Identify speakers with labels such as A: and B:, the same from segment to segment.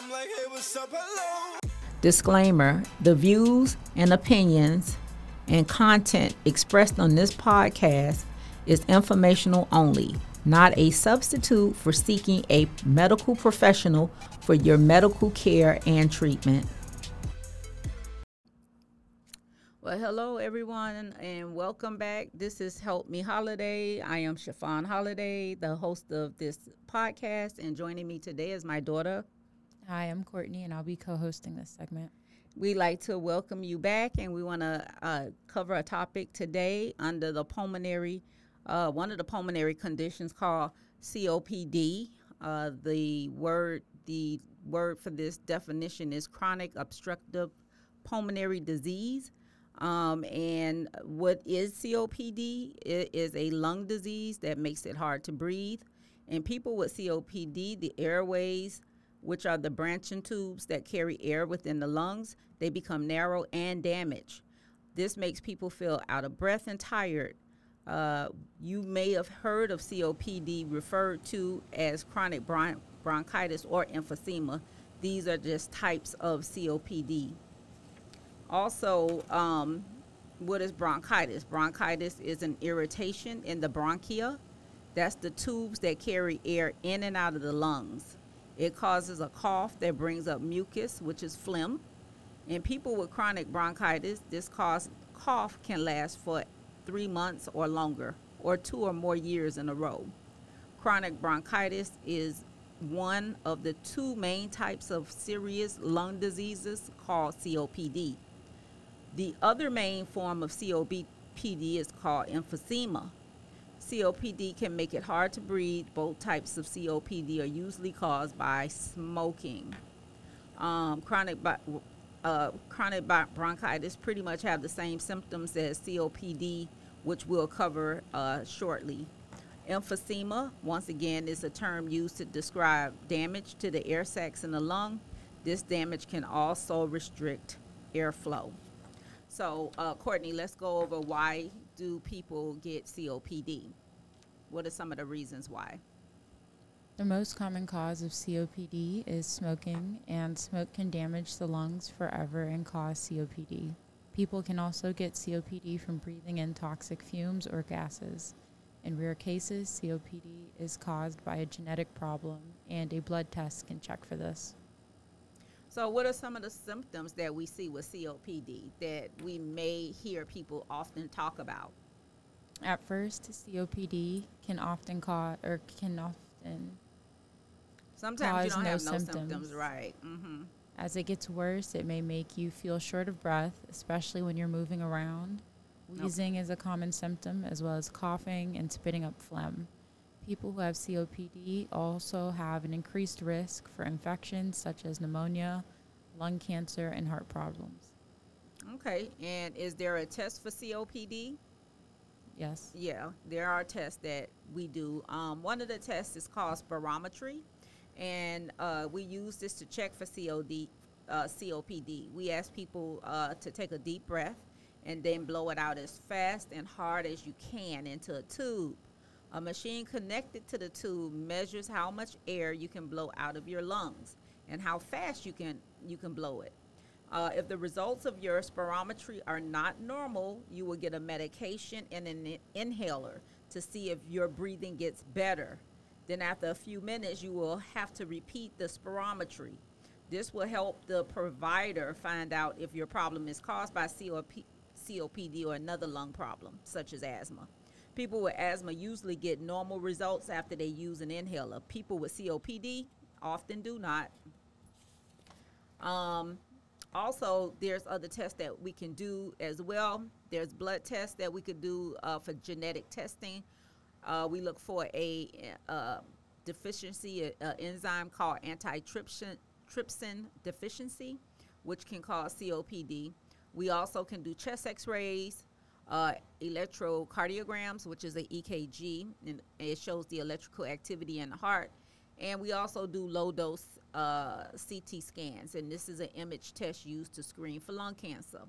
A: I'm like, hey, what's up? Hello.
B: Disclaimer The views and opinions and content expressed on this podcast is informational only, not a substitute for seeking a medical professional for your medical care and treatment. Well, hello everyone, and welcome back. This is Help Me Holiday. I am Chiffon Holiday, the host of this podcast, and joining me today is my daughter.
C: Hi, I'm Courtney, and I'll be co hosting this segment.
B: We'd like to welcome you back, and we want to uh, cover a topic today under the pulmonary, uh, one of the pulmonary conditions called COPD. Uh, the word, the word for this definition is chronic obstructive pulmonary disease. Um, and what is COPD? It is a lung disease that makes it hard to breathe. And people with COPD, the airways, which are the branching tubes that carry air within the lungs, they become narrow and damaged. This makes people feel out of breath and tired. Uh, you may have heard of COPD referred to as chronic bron- bronchitis or emphysema. These are just types of COPD. Also, um, what is bronchitis? Bronchitis is an irritation in the bronchia. That's the tubes that carry air in and out of the lungs. It causes a cough that brings up mucus, which is phlegm. In people with chronic bronchitis, this cause, cough can last for three months or longer, or two or more years in a row. Chronic bronchitis is one of the two main types of serious lung diseases called COPD. The other main form of COPD is called emphysema. COPD can make it hard to breathe. Both types of COPD are usually caused by smoking. Um, chronic, uh, chronic bronchitis pretty much have the same symptoms as COPD, which we'll cover uh, shortly. Emphysema, once again, is a term used to describe damage to the air sacs in the lung. This damage can also restrict airflow. So, uh, Courtney, let's go over why do people get COPD? What are some of the reasons why?
C: The most common cause of COPD is smoking, and smoke can damage the lungs forever and cause COPD. People can also get COPD from breathing in toxic fumes or gases. In rare cases, COPD is caused by a genetic problem, and a blood test can check for this.
B: So, what are some of the symptoms that we see with COPD that we may hear people often talk about?
C: At first, COPD can often cause or can often
B: sometimes you don't no have no symptoms, symptoms right? Mm-hmm.
C: As it gets worse, it may make you feel short of breath, especially when you're moving around. Wheezing nope. is a common symptom, as well as coughing and spitting up phlegm. People who have COPD also have an increased risk for infections such as pneumonia, lung cancer, and heart problems.
B: Okay, and is there a test for COPD?
C: Yes.
B: Yeah, there are tests that we do. Um, one of the tests is called spirometry, and uh, we use this to check for COD, uh, COPD. We ask people uh, to take a deep breath and then blow it out as fast and hard as you can into a tube. A machine connected to the tube measures how much air you can blow out of your lungs and how fast you can you can blow it. Uh, if the results of your spirometry are not normal, you will get a medication and an inhaler to see if your breathing gets better. Then, after a few minutes, you will have to repeat the spirometry. This will help the provider find out if your problem is caused by COPD or another lung problem, such as asthma. People with asthma usually get normal results after they use an inhaler. People with COPD often do not. Um, also, there's other tests that we can do as well. There's blood tests that we could do uh, for genetic testing. Uh, we look for a uh, deficiency, an enzyme called antitrypsin trypsin deficiency, which can cause COPD. We also can do chest x-rays, uh, electrocardiograms, which is an EKG, and it shows the electrical activity in the heart. And we also do low dose uh, CT scans, and this is an image test used to screen for lung cancer.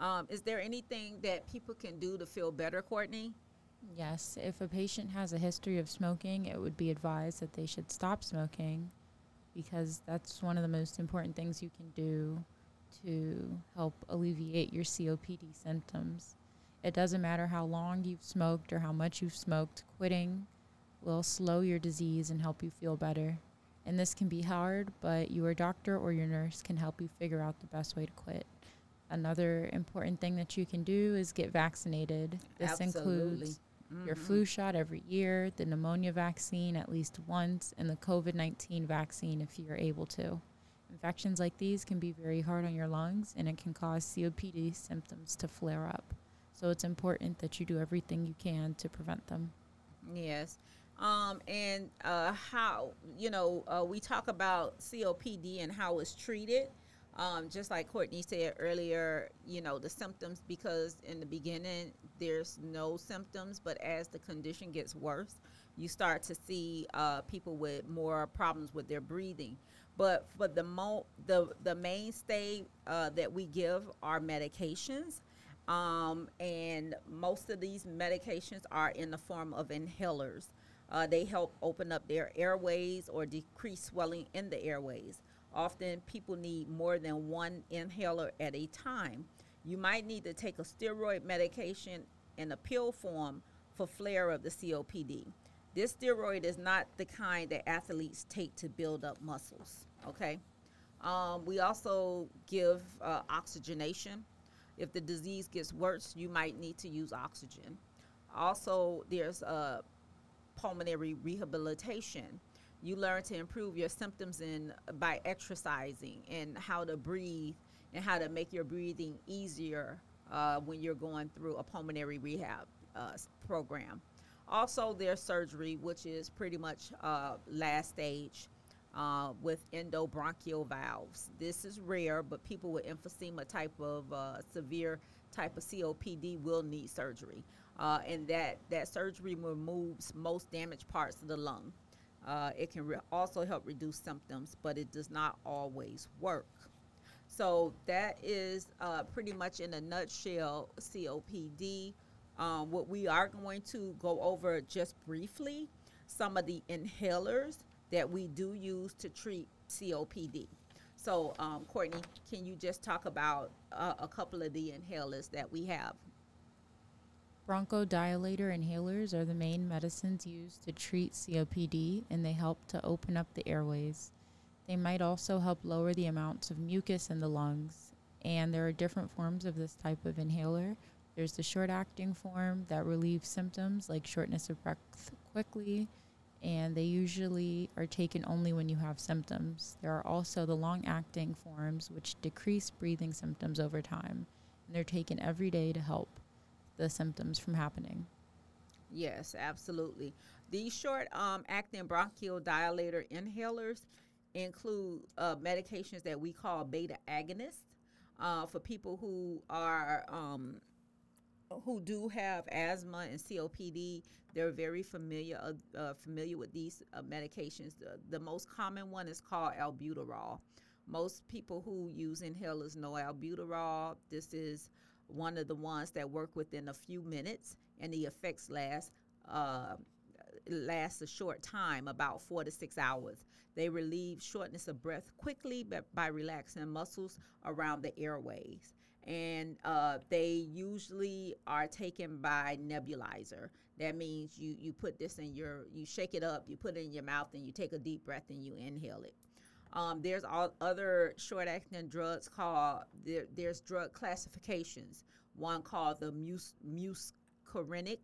B: Um, is there anything that people can do to feel better, Courtney?
C: Yes. If a patient has a history of smoking, it would be advised that they should stop smoking. because that's one of the most important things you can do to help alleviate your COPD symptoms. It doesn't matter how long you've smoked or how much you've smoked, quitting will slow your disease and help you feel better. And this can be hard, but your doctor or your nurse can help you figure out the best way to quit. Another important thing that you can do is get vaccinated. This
B: Absolutely.
C: includes your
B: Mhm.
C: flu shot every year, the pneumonia vaccine at least once, and the COVID 19 vaccine if you're able to. Infections like these can be very hard on your lungs and it can cause COPD symptoms to flare up. So it's important that you do everything you can to prevent them.
B: Yes. Um, and uh, how, you know, uh, we talk about COPD and how it's treated. Um, just like Courtney said earlier, you know, the symptoms, because in the beginning there's no symptoms, but as the condition gets worse, you start to see uh, people with more problems with their breathing. But for the mo- the the mainstay uh, that we give are medications, um, and most of these medications are in the form of inhalers. Uh, they help open up their airways or decrease swelling in the airways. Often people need more than one inhaler at a time. You might need to take a steroid medication in a pill form for flare of the COPD. This steroid is not the kind that athletes take to build up muscles. Okay. Um, we also give uh, oxygenation. If the disease gets worse, you might need to use oxygen. Also, there's uh, pulmonary rehabilitation. You learn to improve your symptoms in by exercising and how to breathe and how to make your breathing easier uh, when you're going through a pulmonary rehab uh, program. Also, their surgery, which is pretty much uh, last stage uh, with endobronchial valves. This is rare, but people with emphysema type of uh, severe type of COPD will need surgery, uh, and that that surgery removes most damaged parts of the lung. Uh, it can re- also help reduce symptoms, but it does not always work. So that is uh, pretty much in a nutshell COPD. Um, what we are going to go over just briefly some of the inhalers that we do use to treat COPD. So, um, Courtney, can you just talk about uh, a couple of the inhalers that we have?
C: Bronchodilator inhalers are the main medicines used to treat COPD and they help to open up the airways. They might also help lower the amounts of mucus in the lungs. And there are different forms of this type of inhaler. There's the short acting form that relieves symptoms like shortness of breath quickly, and they usually are taken only when you have symptoms. There are also the long acting forms which decrease breathing symptoms over time, and they're taken every day to help the symptoms from happening.
B: Yes, absolutely. These short um, acting bronchial dilator inhalers include uh, medications that we call beta agonists uh, for people who are um, who do have asthma and COPD. They're very familiar uh, uh, familiar with these uh, medications. The, the most common one is called albuterol. Most people who use inhalers know albuterol. This is one of the ones that work within a few minutes, and the effects last uh, lasts a short time, about four to six hours. They relieve shortness of breath quickly by, by relaxing muscles around the airways. And uh, they usually are taken by nebulizer. That means you, you put this in your, you shake it up, you put it in your mouth, and you take a deep breath and you inhale it. Um, there's all other short-acting drugs called there, there's drug classifications. One called the mus, muscarinic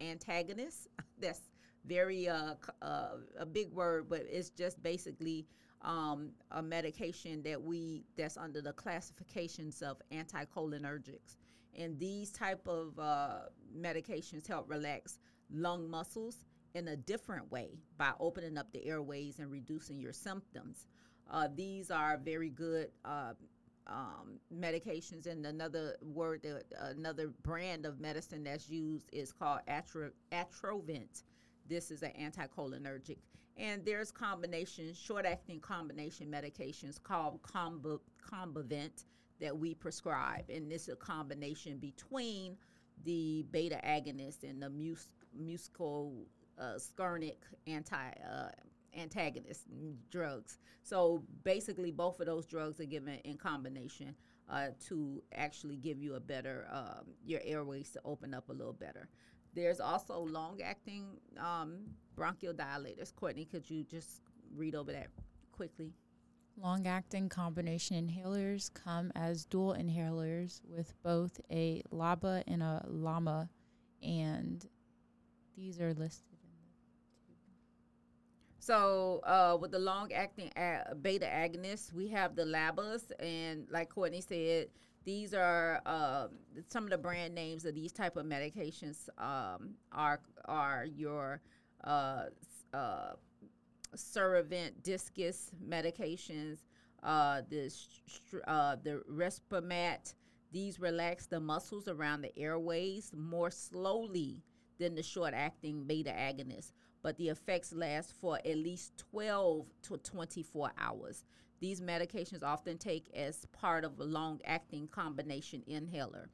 B: antagonist. That's very uh, uh, a big word, but it's just basically um, a medication that we that's under the classifications of anticholinergics. And these type of uh, medications help relax lung muscles in a different way by opening up the airways and reducing your symptoms. Uh, these are very good uh, um, medications. And another word, another brand of medicine that's used is called Atro- Atrovent. This is an anticholinergic. And there's combination, short-acting combination medications called Combo, Combivent that we prescribe. And this is a combination between the beta agonist and the mus- musical uh, anti uh, antagonist drugs. So basically, both of those drugs are given in combination uh, to actually give you a better um, your airways to open up a little better. There's also long-acting um, bronchodilators. Courtney, could you just read over that quickly?
C: Long acting combination inhalers come as dual inhalers with both a LABA and a LAMA, and these are listed in the
B: So, uh, with the long acting a- beta agonists, we have the LABAs, and like Courtney said, these are uh, some of the brand names of these type of medications um, are are your uh, uh, Diskus medications, uh, the uh, the Respimat. These relax the muscles around the airways more slowly than the short-acting beta agonists, but the effects last for at least 12 to 24 hours. These medications often take as part of a long-acting combination inhaler.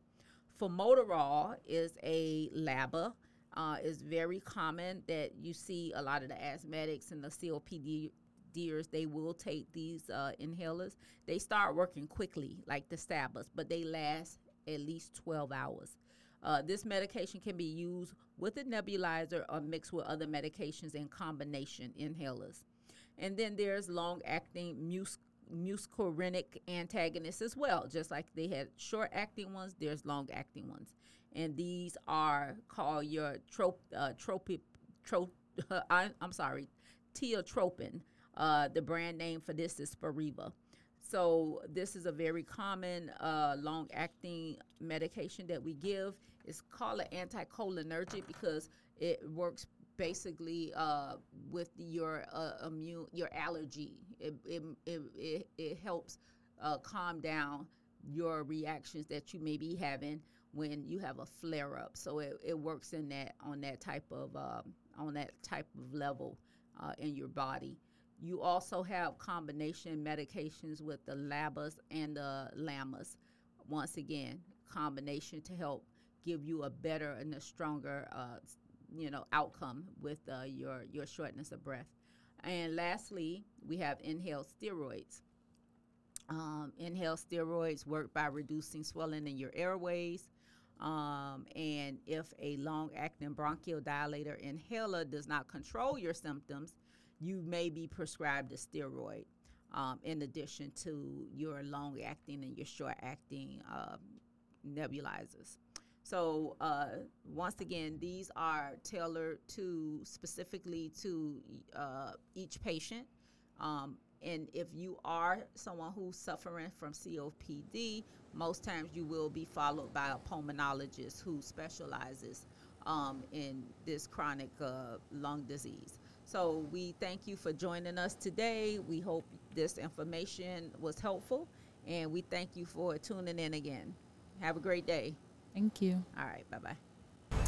B: Formoterol is a LABA uh, is very common that you see a lot of the asthmatics and the COPD deers they will take these uh, inhalers. They start working quickly like the stabas but they last at least 12 hours. Uh, this medication can be used with a nebulizer or mixed with other medications in combination inhalers and then there's long acting mus- muscarinic antagonists as well just like they had short acting ones there's long acting ones and these are called your trop, uh, tropic, trop, I, am sorry, tiotropium. Uh, the brand name for this is Spiriva. So this is a very common uh, long-acting medication that we give. It's called an anticholinergic because it works basically uh, with your uh, immune, your allergy. It, it, it, it, helps uh, calm down your reactions that you may be having when you have a flare up. So it, it works in that on that type of um, on that type of level uh, in your body. You also have combination medications with the LABAs and the LAMAs. Once again, combination to help give you a better and a stronger, uh, you know, outcome with uh, your your shortness of breath. And lastly, we have inhaled steroids. Um, inhaled steroids work by reducing swelling in your airways, um, and if a long acting bronchodilator inhaler does not control your symptoms, you may be prescribed a steroid um, in addition to your long acting and your short acting um, nebulizers. So, uh, once again, these are tailored to specifically to uh, each patient. Um, and if you are someone who's suffering from COPD, most times you will be followed by a pulmonologist who specializes um, in this chronic uh, lung disease. So we thank you for joining us today. We hope this information was helpful, and we thank you for tuning in again. Have a great day.
C: Thank you.
B: All right, bye bye.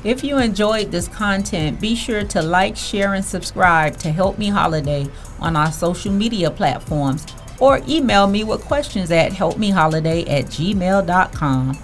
B: If you enjoyed this content, be sure to like, share, and subscribe to Help Me Holiday on our social media platforms or email me with questions at helpmeholiday at gmail.com.